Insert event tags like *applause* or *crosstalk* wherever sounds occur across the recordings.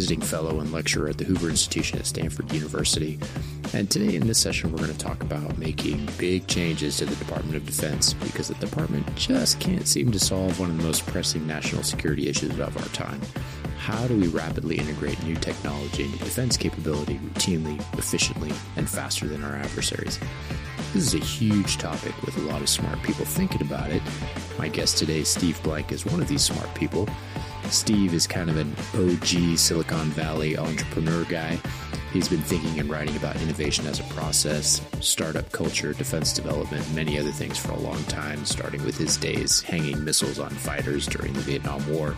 visiting fellow and lecturer at the Hoover Institution at Stanford University. And today in this session, we're going to talk about making big changes to the Department of Defense because the department just can't seem to solve one of the most pressing national security issues of our time. How do we rapidly integrate new technology into defense capability routinely, efficiently, and faster than our adversaries? This is a huge topic with a lot of smart people thinking about it. My guest today, Steve Blank, is one of these smart people. Steve is kind of an OG Silicon Valley entrepreneur guy. He's been thinking and writing about innovation as a process, startup culture, defense development, many other things for a long time, starting with his days hanging missiles on fighters during the Vietnam War.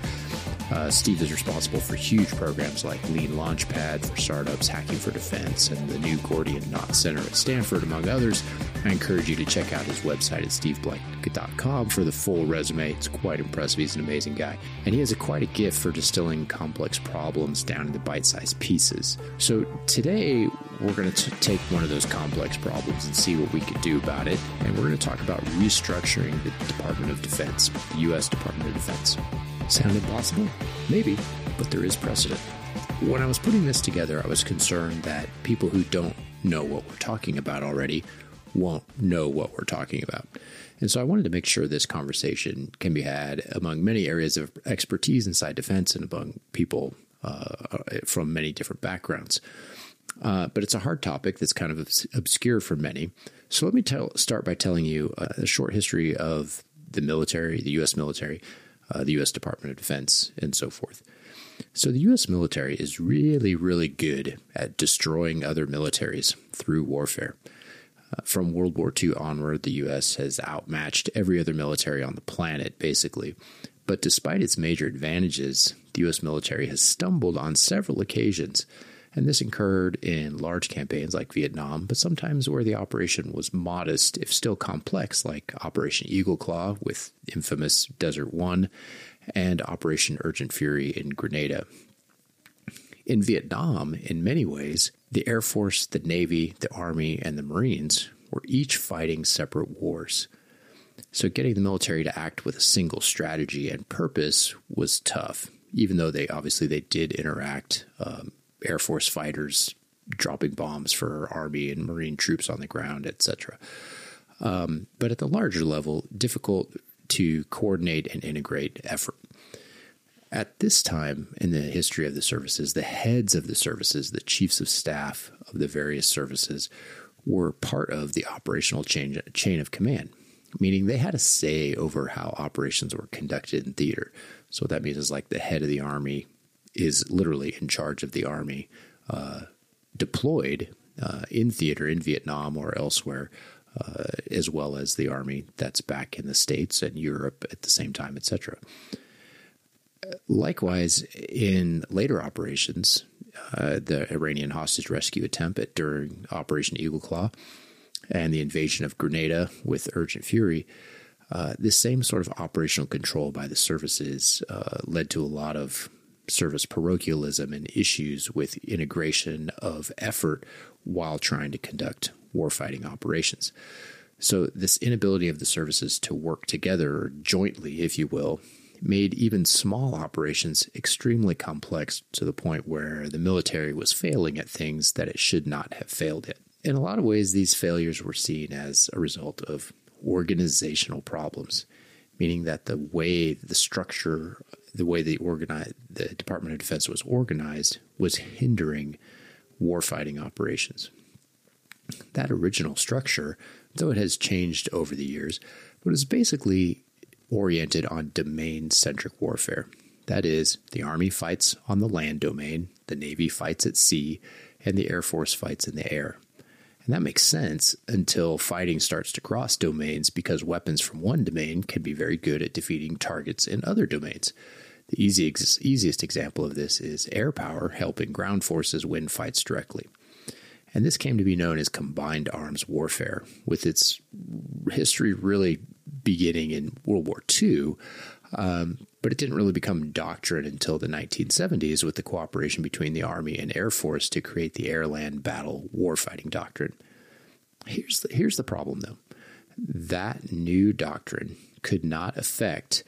Uh, Steve is responsible for huge programs like Lean Launchpad for startups, Hacking for Defense, and the new Gordian Knot Center at Stanford, among others. I encourage you to check out his website at steveblank.com for the full resume. It's quite impressive. He's an amazing guy. And he has a, quite a gift for distilling complex problems down into bite sized pieces. So today, we're going to take one of those complex problems and see what we could do about it. And we're going to talk about restructuring the Department of Defense, the U.S. Department of Defense. Sound impossible? Maybe, but there is precedent. When I was putting this together, I was concerned that people who don't know what we're talking about already won't know what we're talking about. And so I wanted to make sure this conversation can be had among many areas of expertise inside defense and among people uh, from many different backgrounds. Uh, but it's a hard topic that's kind of obscure for many. So let me tell, start by telling you a short history of the military, the U.S. military, uh, the U.S. Department of Defense, and so forth. So, the U.S. military is really, really good at destroying other militaries through warfare. Uh, from World War II onward, the U.S. has outmatched every other military on the planet, basically. But despite its major advantages, the U.S. military has stumbled on several occasions and this occurred in large campaigns like Vietnam, but sometimes where the operation was modest, if still complex, like Operation Eagle Claw with infamous Desert One and Operation Urgent Fury in Grenada. In Vietnam, in many ways, the Air Force, the Navy, the Army, and the Marines were each fighting separate wars. So getting the military to act with a single strategy and purpose was tough, even though they obviously they did interact um, Air Force fighters dropping bombs for Army and Marine troops on the ground, etc. Um, but at the larger level, difficult to coordinate and integrate effort. At this time in the history of the services, the heads of the services, the chiefs of staff of the various services, were part of the operational chain, chain of command, meaning they had a say over how operations were conducted in theater. So what that means is like the head of the army is literally in charge of the army uh, deployed uh, in theater in Vietnam or elsewhere, uh, as well as the army that's back in the States and Europe at the same time, etc. Likewise, in later operations, uh, the Iranian hostage rescue attempt at, during Operation Eagle Claw and the invasion of Grenada with Urgent Fury, uh, this same sort of operational control by the services uh, led to a lot of service parochialism and issues with integration of effort while trying to conduct warfighting operations. So, this inability of the services to work together jointly, if you will, made even small operations extremely complex to the point where the military was failing at things that it should not have failed at. In a lot of ways, these failures were seen as a result of organizational problems, meaning that the way the structure the way the organize, the Department of Defense was organized was hindering warfighting operations. That original structure, though it has changed over the years, but is basically oriented on domain centric warfare. That is, the Army fights on the land domain, the Navy fights at sea, and the Air Force fights in the air. And that makes sense until fighting starts to cross domains because weapons from one domain can be very good at defeating targets in other domains. The easy, easiest example of this is air power helping ground forces win fights directly. And this came to be known as combined arms warfare, with its history really beginning in World War II. Um, but it didn't really become doctrine until the 1970s with the cooperation between the Army and Air Force to create the air land battle warfighting doctrine. Here's the, here's the problem, though that new doctrine could not affect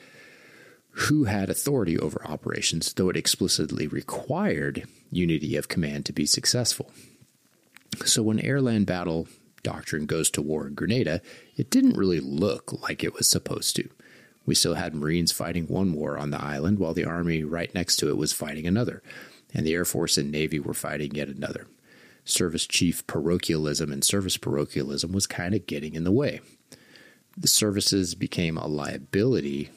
who had authority over operations, though it explicitly required unity of command to be successful. So when air land battle doctrine goes to war in Grenada, it didn't really look like it was supposed to. We still had Marines fighting one war on the island while the Army right next to it was fighting another, and the Air Force and Navy were fighting yet another. Service chief parochialism and service parochialism was kind of getting in the way. The services became a liability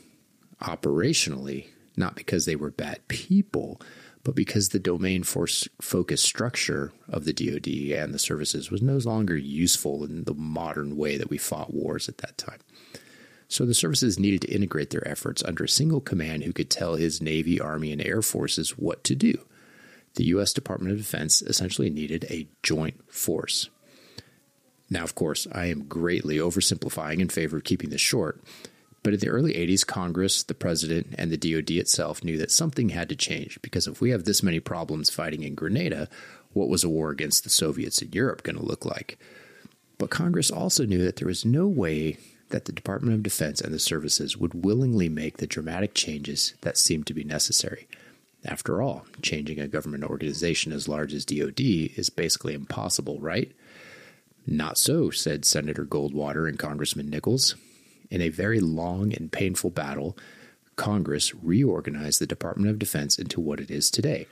operationally, not because they were bad people, but because the domain force focused structure of the DoD and the services was no longer useful in the modern way that we fought wars at that time. So the services needed to integrate their efforts under a single command who could tell his Navy, Army, and Air Forces what to do. The U.S. Department of Defense essentially needed a joint force. Now, of course, I am greatly oversimplifying in favor of keeping this short, but in the early 80s, Congress, the president, and the DoD itself knew that something had to change because if we have this many problems fighting in Grenada, what was a war against the Soviets in Europe going to look like? But Congress also knew that there was no way that the Department of Defense and the services would willingly make the dramatic changes that seemed to be necessary. After all, changing a government organization as large as DoD is basically impossible, right? Not so, said Senator Goldwater and Congressman Nichols. In a very long and painful battle, Congress reorganized the Department of Defense into what it is today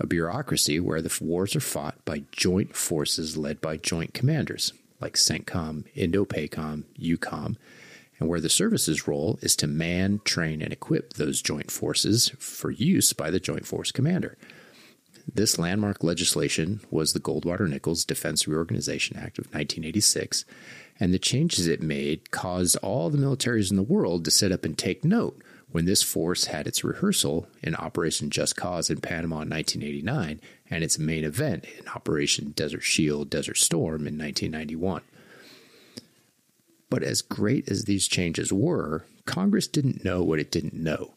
a bureaucracy where the wars are fought by joint forces led by joint commanders like CENTCOM, INDOPACOM, EUCOM, and where the services role is to man, train, and equip those joint forces for use by the Joint Force Commander. This landmark legislation was the Goldwater Nichols Defense Reorganization Act of 1986 and the changes it made caused all the militaries in the world to sit up and take note when this force had its rehearsal in Operation Just Cause in Panama in 1989 and its main event in Operation Desert Shield Desert Storm in 1991. But as great as these changes were, Congress didn't know what it didn't know,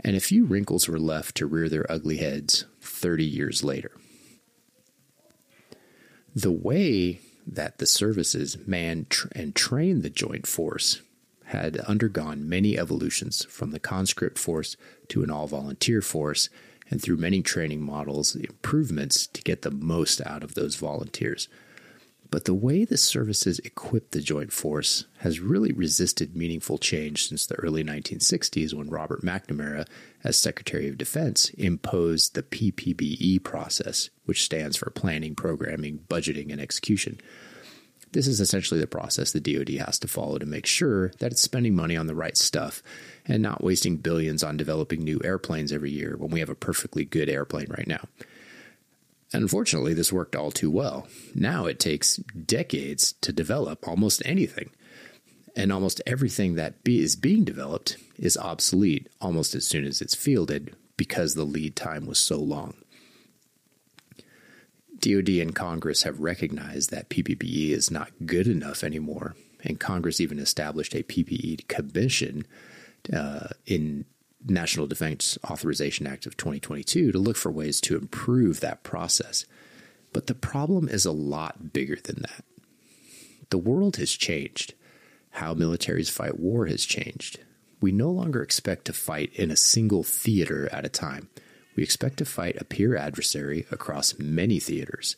and a few wrinkles were left to rear their ugly heads 30 years later. The way that the services man tr- and train the joint force had undergone many evolutions from the conscript force to an all volunteer force, and through many training models, improvements to get the most out of those volunteers. But the way the services equipped the joint force has really resisted meaningful change since the early 1960s when Robert McNamara, as Secretary of Defense, imposed the PPBE process, which stands for Planning, Programming, Budgeting, and Execution. This is essentially the process the DoD has to follow to make sure that it's spending money on the right stuff and not wasting billions on developing new airplanes every year when we have a perfectly good airplane right now. Unfortunately, this worked all too well. Now it takes decades to develop almost anything. And almost everything that is being developed is obsolete almost as soon as it's fielded because the lead time was so long. DoD and Congress have recognized that PPBE is not good enough anymore, and Congress even established a PPE commission uh, in National Defense Authorization Act of 2022 to look for ways to improve that process. But the problem is a lot bigger than that. The world has changed. How militaries fight war has changed. We no longer expect to fight in a single theater at a time. We expect to fight a peer adversary across many theaters.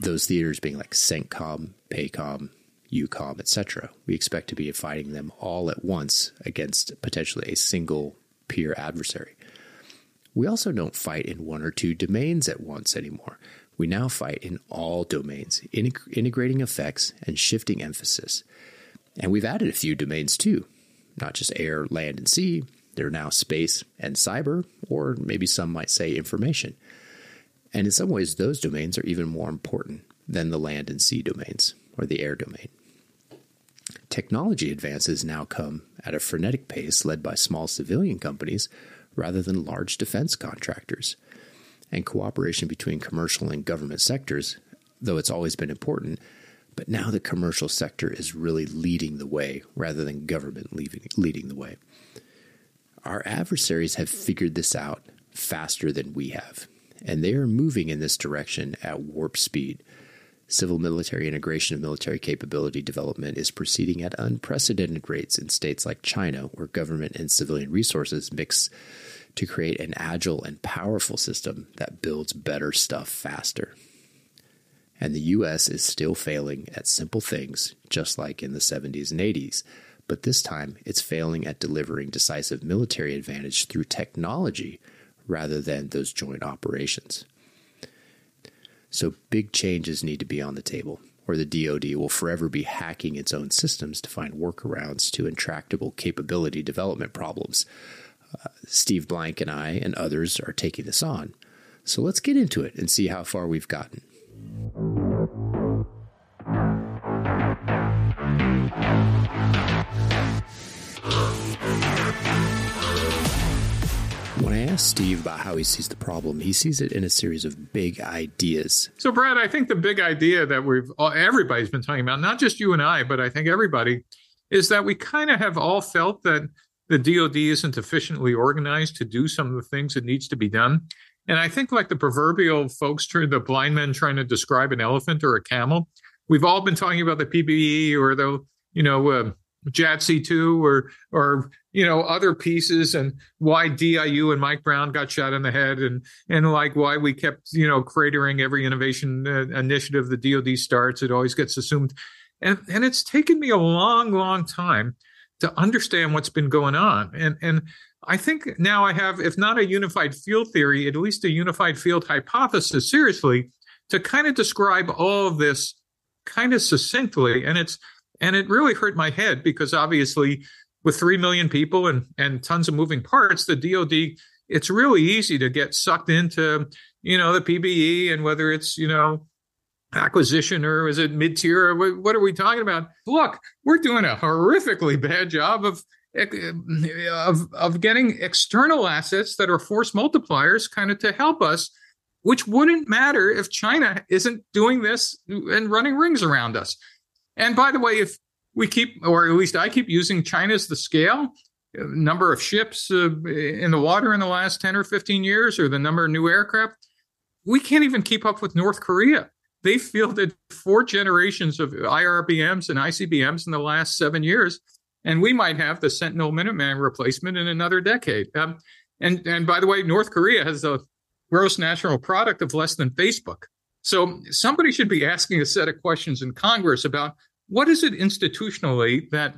Those theaters being like CENTCOM, PACOM, EUCOM, etc. We expect to be fighting them all at once against potentially a single peer adversary. We also don't fight in one or two domains at once anymore. We now fight in all domains, integrating effects and shifting emphasis. And we've added a few domains too, not just air, land, and sea. There are now space and cyber, or maybe some might say information. And in some ways, those domains are even more important than the land and sea domains or the air domain. Technology advances now come at a frenetic pace led by small civilian companies rather than large defense contractors. And cooperation between commercial and government sectors, though it's always been important, but now the commercial sector is really leading the way rather than government leading the way. Our adversaries have figured this out faster than we have, and they are moving in this direction at warp speed Civil military integration of military capability development is proceeding at unprecedented rates in states like China, where government and civilian resources mix to create an agile and powerful system that builds better stuff faster. And the US is still failing at simple things, just like in the 70s and 80s. But this time, it's failing at delivering decisive military advantage through technology rather than those joint operations. So big changes need to be on the table, or the DoD will forever be hacking its own systems to find workarounds to intractable capability development problems. Uh, Steve Blank and I and others are taking this on. So let's get into it and see how far we've gotten. Steve about how he sees the problem, he sees it in a series of big ideas. So, Brad, I think the big idea that we've everybody's been talking about, not just you and I, but I think everybody, is that we kind of have all felt that the DoD isn't efficiently organized to do some of the things that needs to be done. And I think, like the proverbial folks, the blind men trying to describe an elephant or a camel, we've all been talking about the PPE or the you know uh, JADC2 or or you know other pieces and why DIU and Mike Brown got shot in the head and and like why we kept you know cratering every innovation uh, initiative the DoD starts. It always gets assumed. And and it's taken me a long long time to understand what's been going on. And and I think now I have if not a unified field theory at least a unified field hypothesis seriously to kind of describe all of this kind of succinctly. And it's and it really hurt my head because obviously, with 3 million people and, and tons of moving parts, the DoD, it's really easy to get sucked into, you know, the PBE and whether it's, you know, acquisition or is it mid tier? What are we talking about? Look, we're doing a horrifically bad job of of of getting external assets that are force multipliers kind of to help us which wouldn't matter if China isn't doing this and running rings around us. And by the way, if we keep, or at least I keep using China as the scale, uh, number of ships uh, in the water in the last 10 or 15 years, or the number of new aircraft, we can't even keep up with North Korea. They fielded four generations of IRBMs and ICBMs in the last seven years, and we might have the Sentinel Minuteman replacement in another decade. Um, and and by the way, North Korea has a gross national product of less than Facebook. So somebody should be asking a set of questions in Congress about what is it institutionally that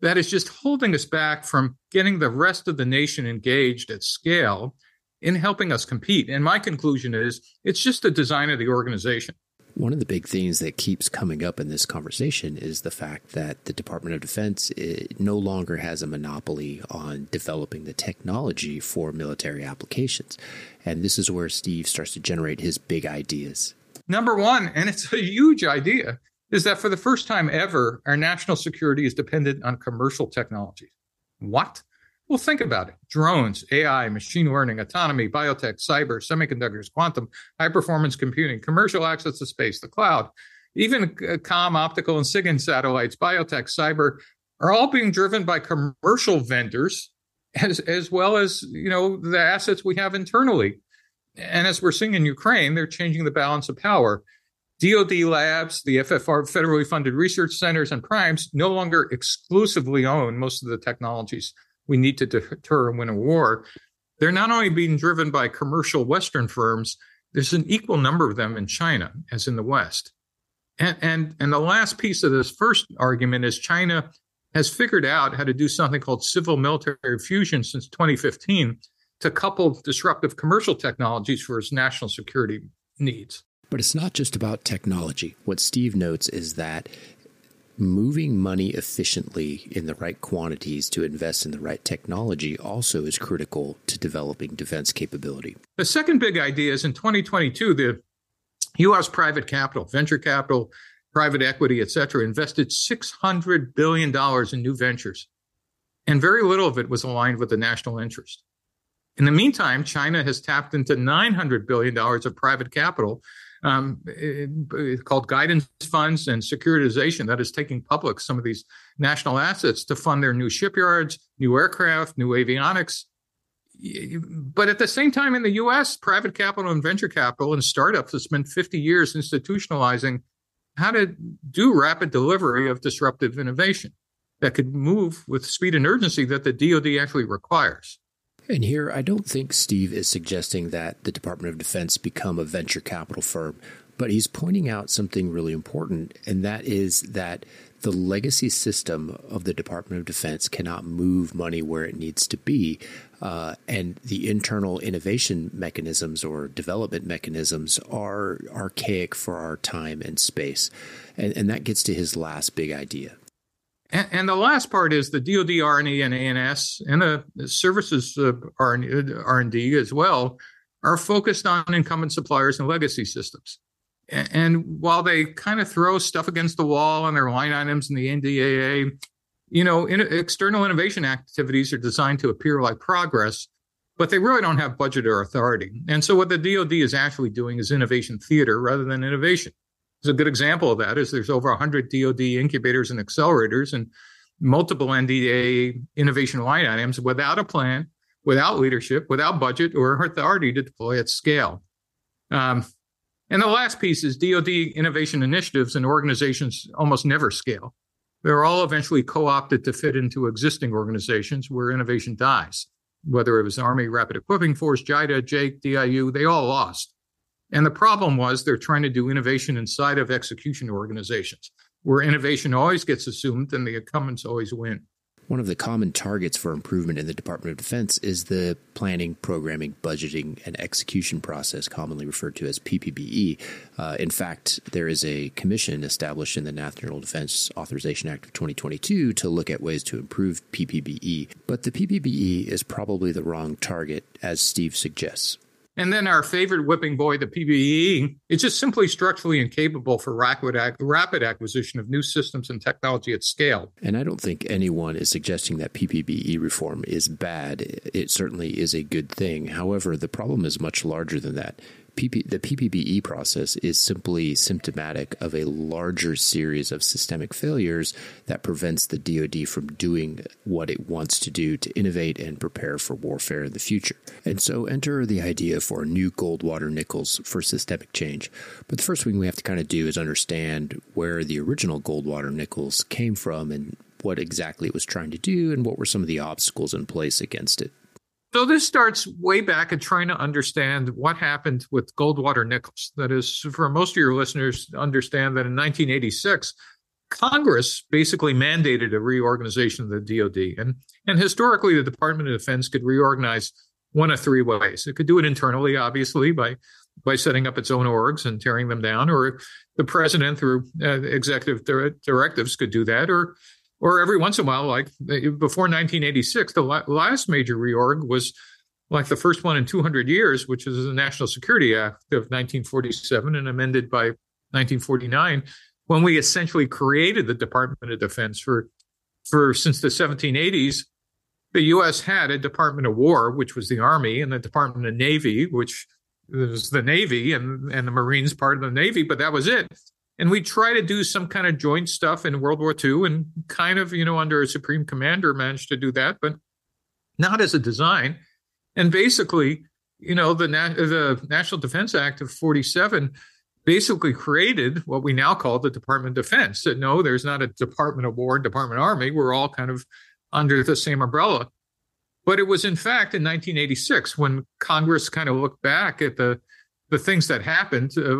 that is just holding us back from getting the rest of the nation engaged at scale in helping us compete. And my conclusion is it's just the design of the organization. One of the big things that keeps coming up in this conversation is the fact that the Department of Defense eh, no longer has a monopoly on developing the technology for military applications. And this is where Steve starts to generate his big ideas. Number one, and it's a huge idea, is that for the first time ever, our national security is dependent on commercial technologies. What? Well, think about it drones, AI, machine learning, autonomy, biotech, cyber, semiconductors, quantum, high performance computing, commercial access to space, the cloud, even uh, com, optical, and SIGINT satellites, biotech, cyber are all being driven by commercial vendors as, as well as you know the assets we have internally and as we're seeing in Ukraine, they're changing the balance of power. DoD labs, the FFR federally funded research centers, and primes no longer exclusively own most of the technologies we need to deter and win a war. They're not only being driven by commercial Western firms, there's an equal number of them in China as in the West. And, and, and the last piece of this first argument is China has figured out how to do something called civil military fusion since 2015 to couple disruptive commercial technologies for its national security needs. But it's not just about technology. What Steve notes is that moving money efficiently in the right quantities to invest in the right technology also is critical to developing defense capability. The second big idea is in 2022, the U.S. private capital, venture capital, private equity, et cetera, invested $600 billion in new ventures. And very little of it was aligned with the national interest. In the meantime, China has tapped into $900 billion of private capital um, it, called guidance funds and securitization that is taking public some of these national assets to fund their new shipyards, new aircraft, new avionics. But at the same time, in the US, private capital and venture capital and startups have spent 50 years institutionalizing how to do rapid delivery of disruptive innovation that could move with speed and urgency that the DoD actually requires. And here, I don't think Steve is suggesting that the Department of Defense become a venture capital firm, but he's pointing out something really important, and that is that the legacy system of the Department of Defense cannot move money where it needs to be. Uh, and the internal innovation mechanisms or development mechanisms are archaic for our time and space. And, and that gets to his last big idea. And, and, the last part is the DoD R&E and A&S and the services uh, R&D as well are focused on incumbent suppliers and legacy systems. And while they kind of throw stuff against the wall on their line items in the NDAA, you know, in, external innovation activities are designed to appear like progress, but they really don't have budget or authority. And so what the DoD is actually doing is innovation theater rather than innovation. There's a good example of that is there's over 100 DoD incubators and accelerators and multiple NDA innovation line items without a plan, without leadership, without budget or authority to deploy at scale. Um, and the last piece is DoD innovation initiatives and organizations almost never scale. They're all eventually co opted to fit into existing organizations where innovation dies. Whether it was Army Rapid Equipping Force, JIDA, JAIC, DIU, they all lost. And the problem was they're trying to do innovation inside of execution organizations, where innovation always gets assumed and the incumbents always win. One of the common targets for improvement in the Department of Defense is the planning, programming, budgeting, and execution process, commonly referred to as PPBE. Uh, in fact, there is a commission established in the National Defense Authorization Act of 2022 to look at ways to improve PPBE. But the PPBE is probably the wrong target, as Steve suggests. And then our favorite whipping boy, the PPBE, is just simply structurally incapable for rapid, rapid acquisition of new systems and technology at scale. And I don't think anyone is suggesting that PPBE reform is bad. It certainly is a good thing. However, the problem is much larger than that. PP, the PPBE process is simply symptomatic of a larger series of systemic failures that prevents the DoD from doing what it wants to do to innovate and prepare for warfare in the future. And so enter the idea for new Goldwater Nichols for systemic change. But the first thing we have to kind of do is understand where the original Goldwater Nichols came from and what exactly it was trying to do and what were some of the obstacles in place against it. So this starts way back at trying to understand what happened with Goldwater Nichols. That is, for most of your listeners, understand that in 1986, Congress basically mandated a reorganization of the DoD, and and historically, the Department of Defense could reorganize one of three ways. It could do it internally, obviously, by by setting up its own orgs and tearing them down, or the president through uh, executive directives could do that, or or every once in a while, like before 1986, the last major reorg was like the first one in 200 years, which is the National Security Act of 1947 and amended by 1949, when we essentially created the Department of Defense for for since the 1780s. The U.S. had a Department of War, which was the Army, and the Department of Navy, which was the Navy, and and the Marines part of the Navy, but that was it and we try to do some kind of joint stuff in World War II and kind of, you know, under a supreme commander managed to do that, but not as a design. And basically, you know, the, the National Defense Act of 47 basically created what we now call the Department of Defense. That no, there's not a Department of War, Department of Army. We're all kind of under the same umbrella. But it was in fact in 1986 when Congress kind of looked back at the the things that happened, uh,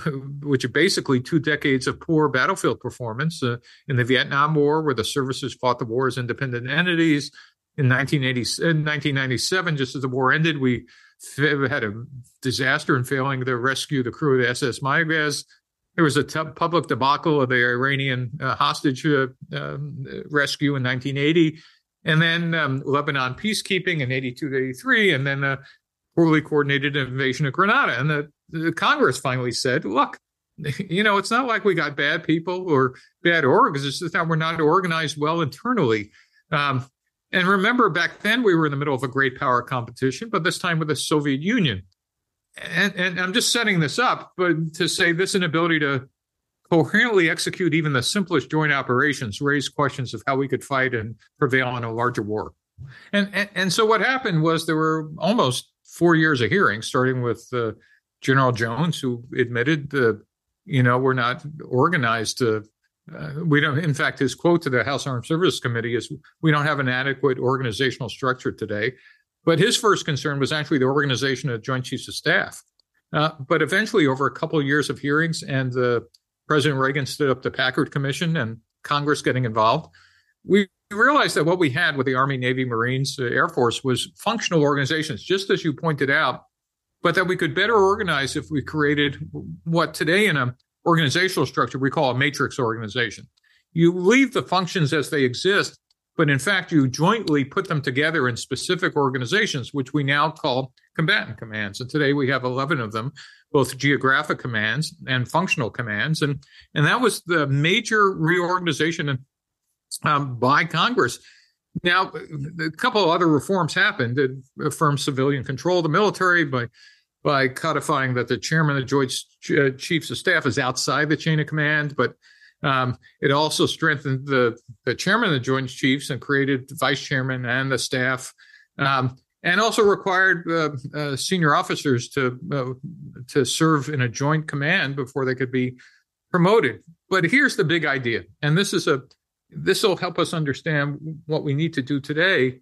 *laughs* which are basically two decades of poor battlefield performance uh, in the Vietnam War, where the services fought the war as independent entities. In, 1980, in 1997, just as the war ended, we had a disaster in failing to rescue the crew of the SS Mayaguez. There was a t- public debacle of the Iranian uh, hostage uh, um, rescue in 1980 and then um, Lebanon peacekeeping in 82 to 83, and then uh, poorly coordinated invasion of Grenada. And the, the Congress finally said, look, *laughs* you know, it's not like we got bad people or bad orgs. It's just that we're not organized well internally. Um, and remember, back then we were in the middle of a great power competition, but this time with the Soviet Union. And, and I'm just setting this up, but to say this inability to coherently execute even the simplest joint operations raised questions of how we could fight and prevail in a larger war. And, and, and so what happened was there were almost four years of hearings, starting with uh, General Jones, who admitted the you know, we're not organized. Uh, we don't. In fact, his quote to the House Armed Services Committee is, "We don't have an adequate organizational structure today." But his first concern was actually the organization of Joint Chiefs of Staff. Uh, but eventually, over a couple of years of hearings, and uh, President Reagan stood up the Packard Commission and Congress getting involved, we realized that what we had with the Army, Navy, Marines, uh, Air Force was functional organizations, just as you pointed out, but that we could better organize if we created what today in a organizational structure we call a matrix organization. You leave the functions as they exist, but in fact, you jointly put them together in specific organizations, which we now call combatant commands. And today we have 11 of them, both geographic commands and functional commands. And, and that was the major reorganization um, by Congress. Now, a couple of other reforms happened. It affirmed civilian control of the military by by codifying that the chairman of the Joint uh, Chiefs of Staff is outside the chain of command, but um, it also strengthened the, the chairman of the Joint Chiefs and created the vice chairman and the staff, um, and also required uh, uh, senior officers to uh, to serve in a joint command before they could be promoted. But here's the big idea, and this is a this will help us understand what we need to do today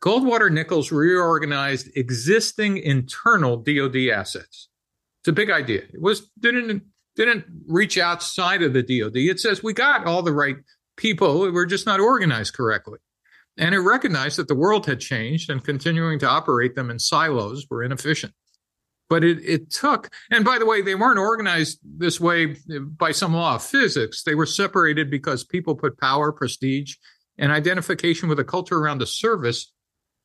Goldwater Nichols reorganized existing internal DoD assets. It's a big idea. It was didn't didn't reach outside of the DoD. It says we got all the right people, we're just not organized correctly. And it recognized that the world had changed and continuing to operate them in silos were inefficient. But it, it took, and by the way, they weren't organized this way by some law of physics. They were separated because people put power, prestige, and identification with a culture around the service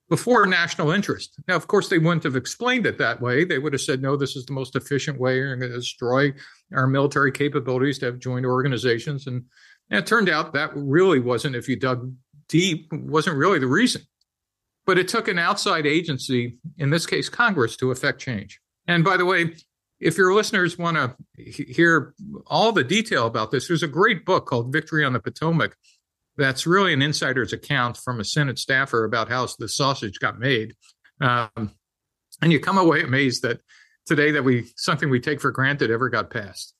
before national interest. Now, of course, they wouldn't have explained it that way. They would have said, no, this is the most efficient way. We're going to destroy our military capabilities to have joint organizations. And, and it turned out that really wasn't, if you dug deep, wasn't really the reason. But it took an outside agency, in this case, Congress, to effect change. And by the way, if your listeners want to hear all the detail about this, there's a great book called Victory on the Potomac that's really an insider's account from a Senate staffer about how the sausage got made. Um, and you come away amazed that today that we something we take for granted ever got passed.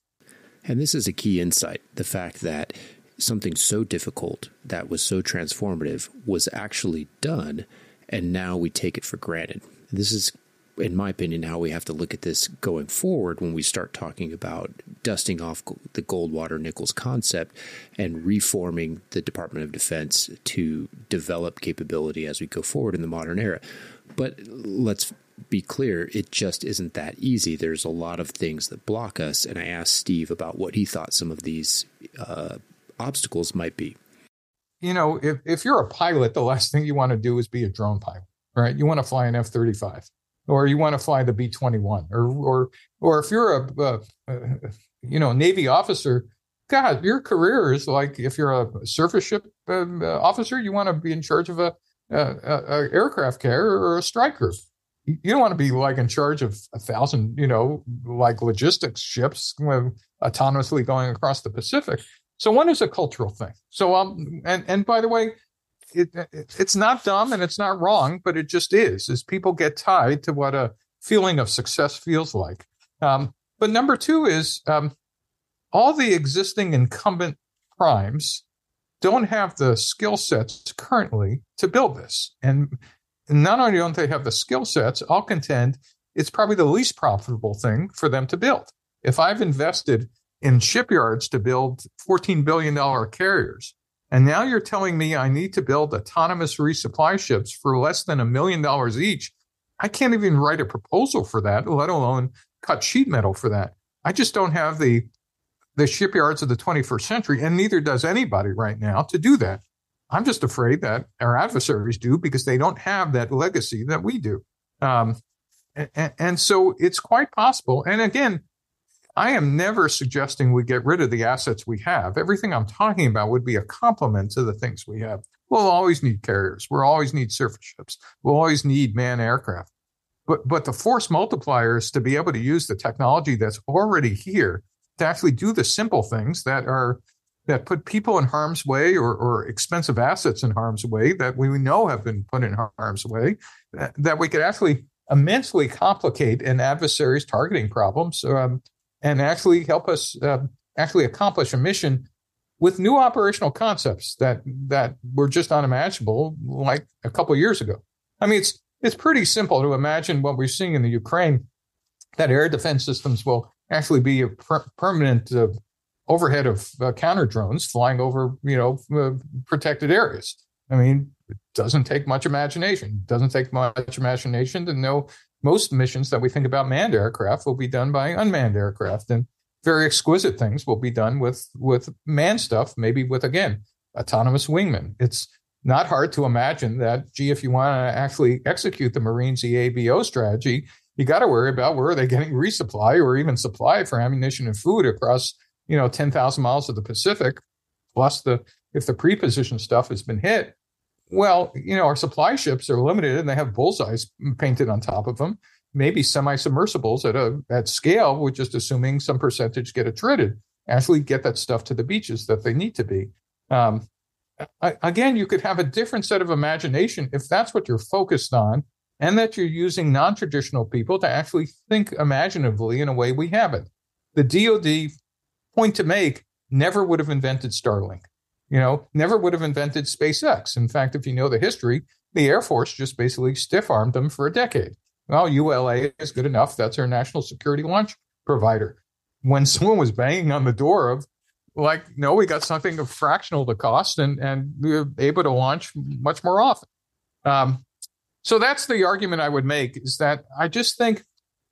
And this is a key insight: the fact that something so difficult that was so transformative was actually done, and now we take it for granted. This is in my opinion, how we have to look at this going forward when we start talking about dusting off the Goldwater Nichols concept and reforming the Department of Defense to develop capability as we go forward in the modern era. But let's be clear, it just isn't that easy. There's a lot of things that block us. And I asked Steve about what he thought some of these uh, obstacles might be. You know, if, if you're a pilot, the last thing you want to do is be a drone pilot, right? You want to fly an F 35 or you want to fly the B twenty one, or or or if you're a, a, a, you know Navy officer, God, your career is like if you're a surface ship uh, officer, you want to be in charge of a, a, aircraft carrier or a striker. You don't want to be like in charge of a thousand, you know, like logistics ships autonomously going across the Pacific. So one is a cultural thing. So um, and and by the way, it, it, it's not dumb and it's not wrong, but it just is. Is people get tied to what a feeling of success feels like. Um, but number two is um, all the existing incumbent primes don't have the skill sets currently to build this. And not only don't they have the skill sets, I'll contend it's probably the least profitable thing for them to build. If I've invested in shipyards to build $14 billion carriers, and now you're telling me I need to build autonomous resupply ships for less than a million dollars each. I can't even write a proposal for that, let alone cut sheet metal for that. I just don't have the the shipyards of the 21st century, and neither does anybody right now to do that. I'm just afraid that our adversaries do because they don't have that legacy that we do. Um, and, and so it's quite possible. And again, I am never suggesting we get rid of the assets we have. Everything I'm talking about would be a complement to the things we have. We'll always need carriers. We'll always need surface ships. We'll always need man aircraft. But, but the force multipliers to be able to use the technology that's already here to actually do the simple things that are that put people in harm's way or, or expensive assets in harm's way that we know have been put in harm's way that, that we could actually immensely complicate an adversary's targeting problems um, and actually help us uh, actually accomplish a mission with new operational concepts that that were just unimaginable like a couple years ago. I mean, it's it's pretty simple to imagine what we're seeing in the Ukraine that air defense systems will actually be a per- permanent uh, overhead of uh, counter drones flying over, you know, uh, protected areas. I mean, it doesn't take much imagination. It doesn't take much imagination to know most missions that we think about manned aircraft will be done by unmanned aircraft, and very exquisite things will be done with with manned stuff. Maybe with again autonomous wingmen. It's not hard to imagine that. Gee, if you want to actually execute the Marines EABO strategy, you got to worry about where are they getting resupply or even supply for ammunition and food across you know 10,000 miles of the Pacific, plus the if the pre-position stuff has been hit. Well, you know our supply ships are limited and they have bullseyes painted on top of them. Maybe semi-submersibles at a at scale, we're just assuming some percentage get attrited, actually get that stuff to the beaches that they need to be. Um, again, you could have a different set of imagination if that's what you're focused on and that you're using non traditional people to actually think imaginatively in a way we haven't. The DoD, point to make, never would have invented Starlink, you know, never would have invented SpaceX. In fact, if you know the history, the Air Force just basically stiff armed them for a decade. Well, ULA is good enough. That's our national security launch provider. When *laughs* someone was banging on the door of, like, no, we got something of fractional the cost and, and we were able to launch much more often. Um, so that's the argument I would make is that I just think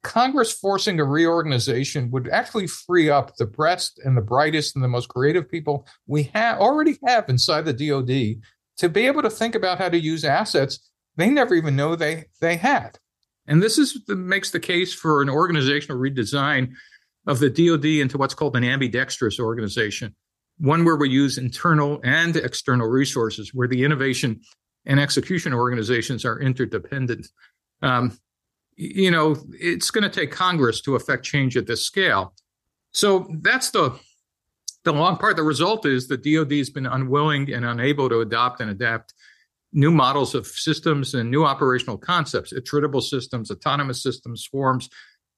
Congress forcing a reorganization would actually free up the best and the brightest and the most creative people we have already have inside the DoD to be able to think about how to use assets they never even know they they had. And this is makes the case for an organizational redesign of the DoD into what's called an ambidextrous organization, one where we use internal and external resources, where the innovation and execution organizations are interdependent. Um, you know, it's going to take Congress to affect change at this scale. So that's the the long part. The result is the DoD has been unwilling and unable to adopt and adapt new models of systems and new operational concepts, attritable systems, autonomous systems, swarms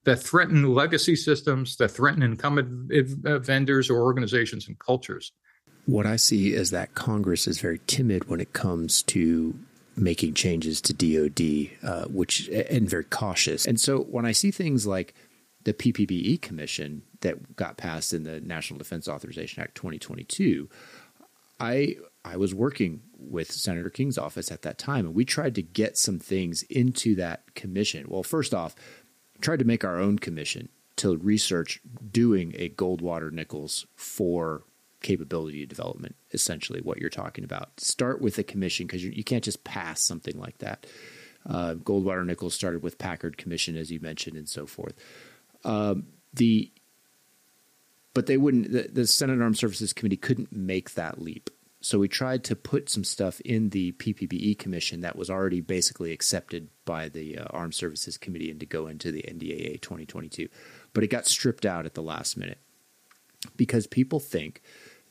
that threaten legacy systems, that threaten incumbent uh, vendors or organizations and cultures what I see is that Congress is very timid when it comes to making changes to DoD, uh, which and very cautious. And so when I see things like the PPBE Commission that got passed in the National Defense Authorization Act 2022, I I was working with Senator King's office at that time, and we tried to get some things into that commission. Well, first off, tried to make our own commission to research doing a Goldwater Nichols for capability development, essentially, what you're talking about. Start with a commission because you, you, can't just pass something like that. Uh, Goldwater Nichols started with Packard Commission, as you mentioned, and so forth. Um, the but they wouldn't. The, the Senate Armed Services Committee couldn't make that leap. So we tried to put some stuff in the PPBE Commission that was already basically accepted by the uh, Armed Services Committee and to go into the NDAA 2022. But it got stripped out at the last minute because people think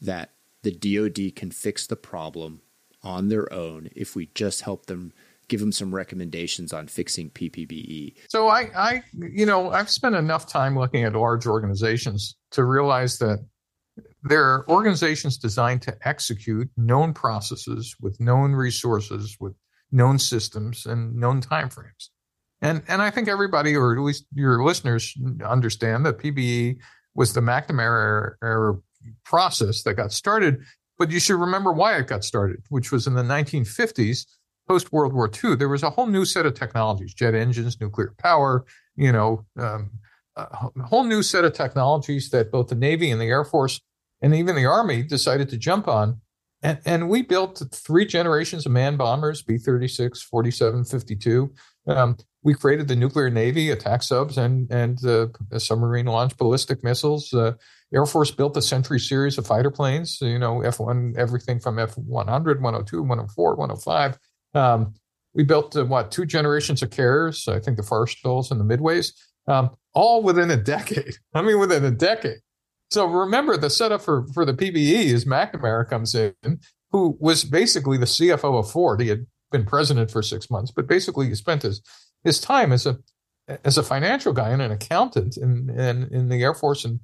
that the DoD can fix the problem on their own if we just help them give them some recommendations on fixing PPBE. So I, I, you know, I've spent enough time looking at large organizations to realize that there are organizations designed to execute known processes with known resources, with known systems and known timeframes. And and I think everybody, or at least your listeners, understand that PBE was the McNamara era process that got started. But you should remember why it got started, which was in the 1950s, post World War II. There was a whole new set of technologies: jet engines, nuclear power. You know, um, a whole new set of technologies that both the Navy and the Air Force and even the Army decided to jump on. And, and we built three generations of manned bombers, B 36, 47, 52. Um, we created the nuclear navy, attack subs, and and uh, submarine launched ballistic missiles. Uh, Air Force built the Century series of fighter planes. You know, F one, everything from F 100, 102, 104, 105. Um, we built uh, what two generations of carriers. I think the Forrestals and the Midways, um, all within a decade. *laughs* I mean, within a decade. So remember, the setup for for the PBE is McNamara comes in, who was basically the CFO of Ford. He had been president for six months, but basically he spent his his time as a as a financial guy and an accountant in, in, in the Air Force and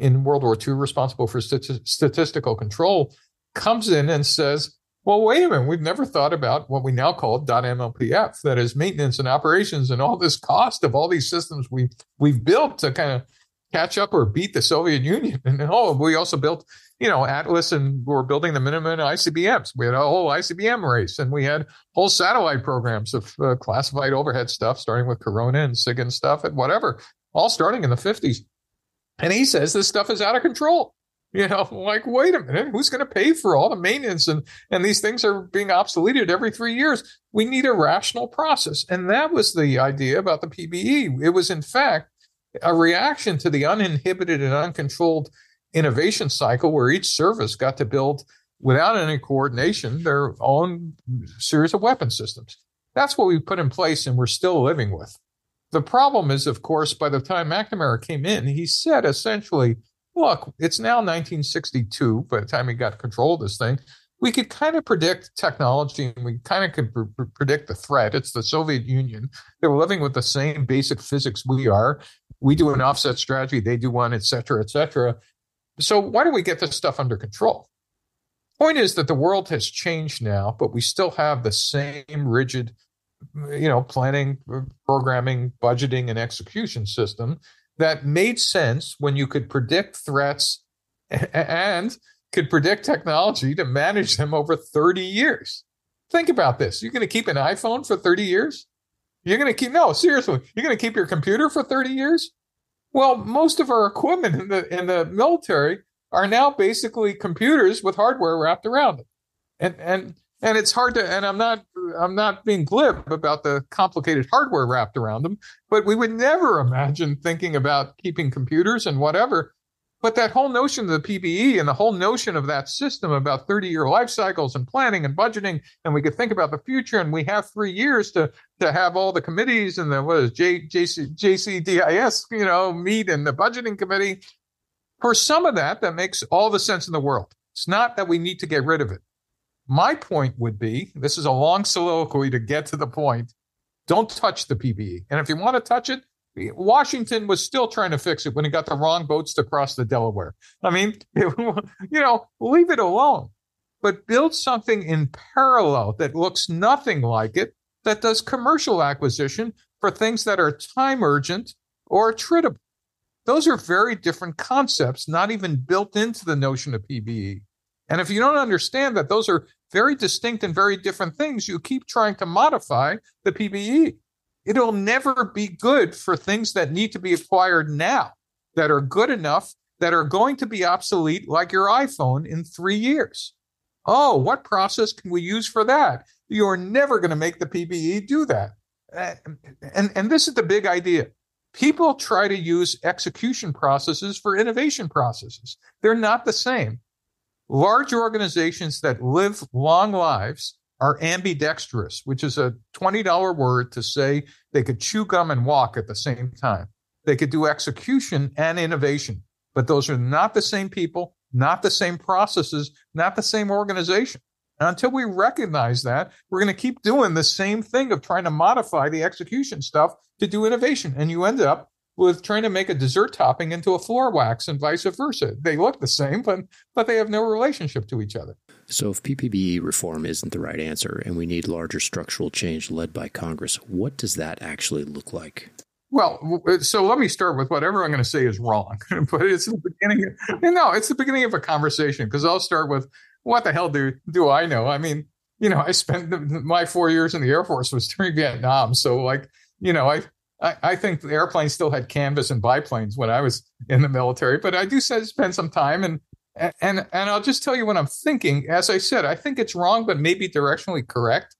in World War II, responsible for statistical control, comes in and says, well, wait a minute, we've never thought about what we now call DOTMLPF, that is maintenance and operations and all this cost of all these systems we we've built to kind of catch up or beat the Soviet Union. *laughs* And oh, we also built, you know, Atlas and we are building the Minuteman ICBMs. We had a whole ICBM race and we had whole satellite programs of uh, classified overhead stuff, starting with Corona and SIG and stuff and whatever, all starting in the 50s. And he says this stuff is out of control. You know, *laughs* like, wait a minute, who's going to pay for all the maintenance? And, and these things are being obsoleted every three years. We need a rational process. And that was the idea about the PBE. It was, in fact, a reaction to the uninhibited and uncontrolled innovation cycle where each service got to build without any coordination their own series of weapon systems. That's what we put in place and we're still living with. The problem is, of course, by the time McNamara came in, he said essentially, look, it's now 1962 by the time he got control of this thing we could kind of predict technology and we kind of could pr- predict the threat. It's the Soviet Union. They were living with the same basic physics we are. We do an offset strategy, they do one, et cetera, et cetera. So why don't we get this stuff under control? Point is that the world has changed now, but we still have the same rigid, you know, planning, programming, budgeting, and execution system that made sense when you could predict threats and could predict technology to manage them over 30 years. Think about this. You're going to keep an iPhone for 30 years? You're going to keep, no, seriously, you're going to keep your computer for 30 years? Well, most of our equipment in the, in the military are now basically computers with hardware wrapped around them. And, and, and it's hard to, and I'm not, I'm not being glib about the complicated hardware wrapped around them, but we would never imagine thinking about keeping computers and whatever but that whole notion of the PBE and the whole notion of that system about 30 year life cycles and planning and budgeting, and we could think about the future, and we have three years to to have all the committees and the what is J, JC, JCIDS, you know, meet and the budgeting committee. For some of that, that makes all the sense in the world. It's not that we need to get rid of it. My point would be this is a long soliloquy to get to the point. Don't touch the PBE. And if you want to touch it, Washington was still trying to fix it when he got the wrong boats to cross the Delaware. I mean, *laughs* you know, leave it alone, but build something in parallel that looks nothing like it, that does commercial acquisition for things that are time urgent or attritable. Those are very different concepts, not even built into the notion of PBE. And if you don't understand that those are very distinct and very different things, you keep trying to modify the PBE it'll never be good for things that need to be acquired now that are good enough that are going to be obsolete like your iPhone in three years. Oh, what process can we use for that? You're never going to make the PBE do that. Eh, and, and this is the big idea. People try to use execution processes for innovation processes. They're not the same. Large organizations that live long lives are ambidextrous, which is a $20 word to say they could chew gum and walk at the same time. They could do execution and innovation, but those are not the same people, not the same processes, not the same organization. And until we recognize that, we're going to keep doing the same thing of trying to modify the execution stuff to do innovation. And you end up with trying to make a dessert topping into a floor wax and vice versa. They look the same, but, but they have no relationship to each other. So, if PPBE reform isn't the right answer and we need larger structural change led by Congress, what does that actually look like? Well, uh, so let me start with whatever I'm going to say is wrong, *laughs* but it's the beginning. Of, no, it's the beginning of a conversation because I'll start with what the hell do do I know? I mean, you know, I spent my four years in the Air Force was during Vietnam, so like, you know, I I, I, think the airplanes still had canvas and biplanes when I was in the military, but I do spend some time and and and I'll just tell you what I'm thinking. As I said, I think it's wrong, but maybe directionally correct.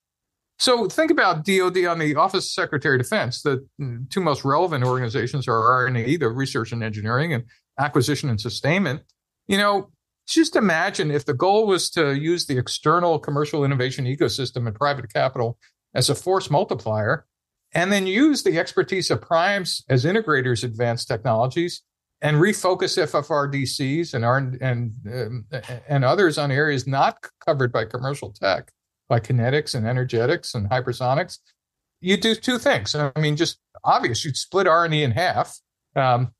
So think about DoD on the Office of Secretary of Defense. The mm, two most relevant organizations are R&E, the Research and Engineering, and Acquisition and Sustainment. You know, just imagine if the goal was to use the external commercial innovation ecosystem and private capital as a force multiplier and then use the expertise of primes as integrators advanced technologies and refocus FFRDCs and and um, and others on areas not covered by commercial tech, like kinetics and energetics and hypersonics. You do two things. I mean, just obvious. You'd split R&E in half. Um,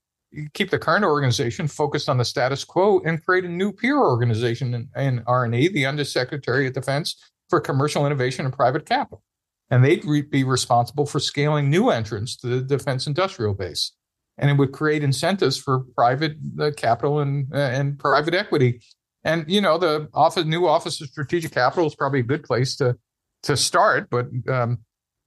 keep the current organization focused on the status quo and create a new peer organization in, in R&E, the Undersecretary of Defense for Commercial Innovation and Private Capital. And they'd re- be responsible for scaling new entrants to the defense industrial base. And it would create incentives for private uh, capital and, uh, and private equity. And, you know, the office, new Office of Strategic Capital is probably a good place to, to start, but um,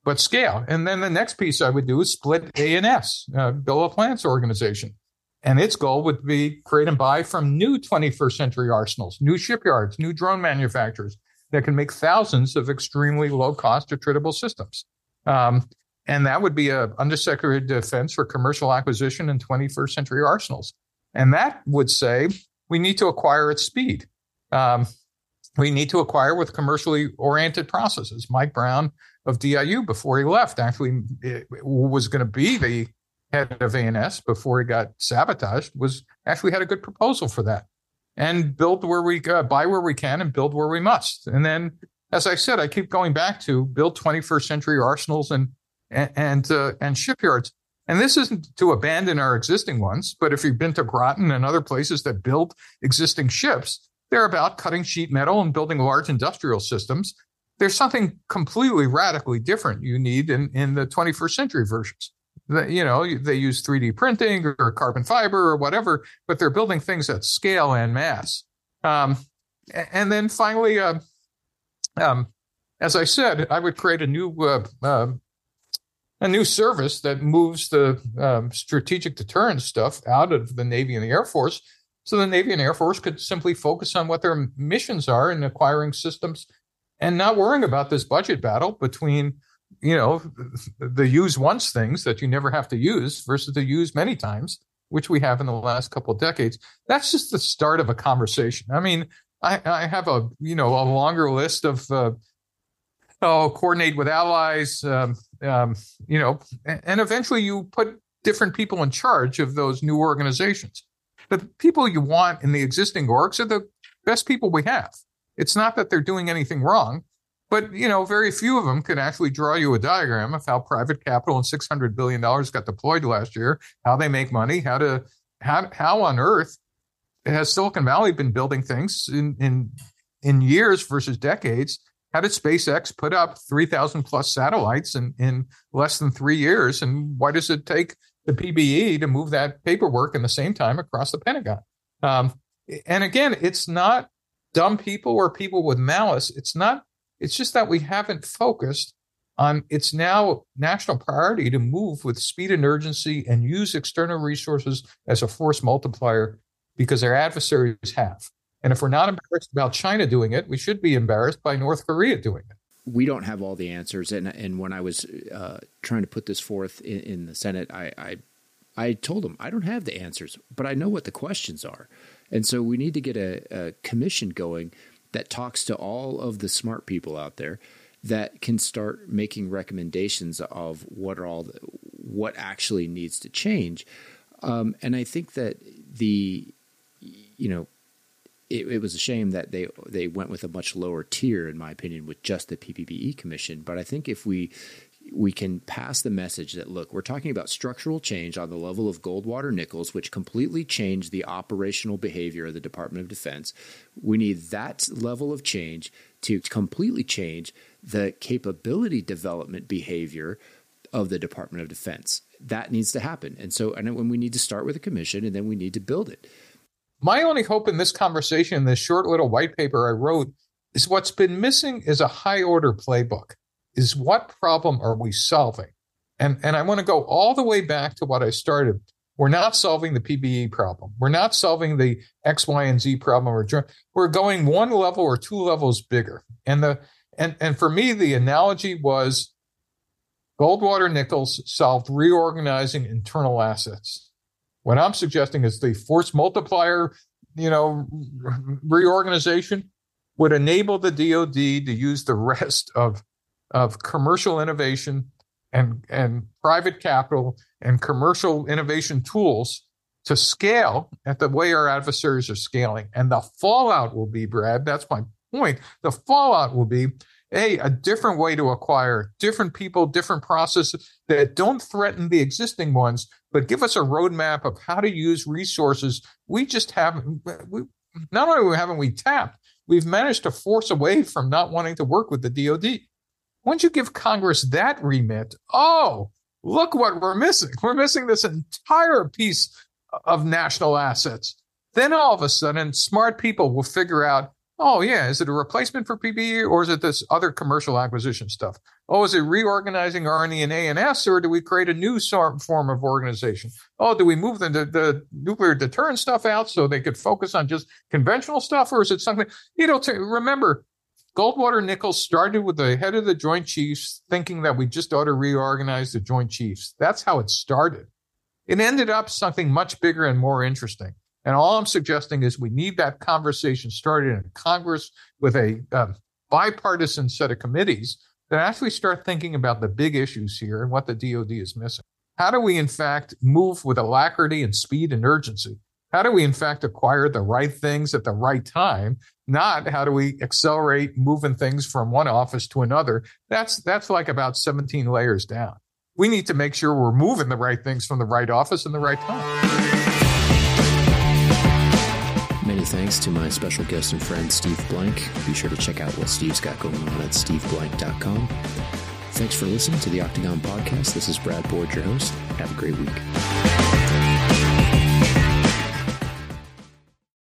but scale. And then the next piece I would do is split A&S, uh, Bill LaPlante's organization. And its goal would be create and buy from new 21st century arsenals, new shipyards, new drone manufacturers that can make thousands of extremely low cost attritable systems. Um, and that would be a undersecretary of defense for commercial acquisition in 21st century arsenals. And that would say we need to acquire at speed. Um, we need to acquire with commercially oriented processes. Mike Brown of DIU before he left actually was going to be the head of A&S before he got sabotaged was actually had a good proposal for that and build where we uh, buy where we can and build where we must. And then, as I said, I keep going back to build 21st century arsenals and and uh, and shipyards. And this isn't to abandon our existing ones, but if you've been to Groton and other places that build existing ships, they're about cutting sheet metal and building large industrial systems. There's something completely radically different you need in, in the 21st century versions. You know, they use 3D printing or carbon fiber or whatever, but they're building things at scale and mass. Um, and then finally, uh, um, as I said, I would create a new uh, uh, a new service that moves the um, strategic deterrence stuff out of the Navy and the Air Force so the Navy and Air Force could simply focus on what their missions are in acquiring systems and not worrying about this budget battle between, you know, the use once things that you never have to use versus the use many times, which we have in the last couple of decades. That's just the start of a conversation. I mean, I, I have a, you know, a longer list of, uh, oh, coordinate with allies, um, um, you know, and, and eventually you put different people in charge of those new organizations the people you want in the existing orgs are the best people we have. It's not that they're doing anything wrong, but you know, very few of them can actually draw you a diagram of how private capital and six hundred billion dollars got deployed last year, how they make money, how to how how on earth has Silicon Valley been building things in in in years versus decades? How did SpaceX put up three thousand plus satellites in in less than three years? And why does it take the PBE to move that paperwork in the same time across the Pentagon. Um, and again, it's not dumb people or people with malice. It's not. It's just that we haven't focused on. It's now national priority to move with speed and urgency and use external resources as a force multiplier because our adversaries have. And if we're not embarrassed about China doing it, we should be embarrassed by North Korea doing it we don't have all the answers. And and when I was uh, trying to put this forth in, in the Senate, I, I, I told them I don't have the answers, but I know what the questions are. And so we need to get a, a commission going that talks to all of the smart people out there that can start making recommendations of what are all the, what actually needs to change. Um, and I think that the you know it, it, was a shame that they they went with a much lower tier, in my opinion, with just the PPBE commission. But I think if we we can pass the message that look, we're talking about structural change on the level of Goldwater Nichols, which completely changed the operational behavior of the Department of Defense. We need that level of change to completely change the capability development behavior of the Department of Defense. That needs to happen. And so, and when we need to start with a commission and then we need to build it. My only hope in this conversation, this short little white paper I wrote, is what's been missing is a high order playbook. Is what problem are we solving? And, and I want to go all the way back to what I started. We're not solving the PBE problem. We're not solving the X, Y, and Z problem. We're, we're going one level or two levels bigger. And the and and for me, the analogy was Goldwater Nichols solved reorganizing internal assets. What I'm suggesting is the force multiplier, you know, reorganization would enable the DoD to use the rest of of commercial innovation and and private capital and commercial innovation tools to scale at the way our adversaries are scaling. And the fallout will be, Brad, that's my point. The fallout will be a a different way to acquire different people, different processes that don't threaten the existing ones, but give us a roadmap of how to use resources we just haven't. We, not only haven't we tapped, we've managed to force away from not wanting to work with the DoD. Once you give Congress that remit, oh, look what we're missing. We're missing this entire piece of national assets. Then all of a sudden, smart people will figure out oh yeah, is it a replacement for PPE or is it this other commercial acquisition stuff? Oh, is it reorganizing R&E and A&S or do we create a new form of organization? Oh, do we move the, the, the nuclear deterrent stuff out so they could focus on just conventional stuff or is it something, you know, remember, Goldwater Nichols started with the head of the Joint Chiefs thinking that we just ought to reorganize the Joint Chiefs. That's how it started. It ended up something much bigger and more interesting. And all I'm suggesting is we need that conversation started in Congress with a um, bipartisan set of committees that actually start thinking about the big issues here and what the DoD is missing. How do we, in fact, move with alacrity and speed and urgency? How do we, in fact, acquire the right things at the right time? Not how do we accelerate moving things from one office to another? That's that's like about 17 layers down. We need to make sure we're moving the right things from the right office in the right time. Many thanks to my special guest and friend, Steve Blank. Be sure to check out what Steve's got going on at steveblank.com. Thanks for listening to the Octagon Podcast. This is Brad Boyd, your host. Have a great week.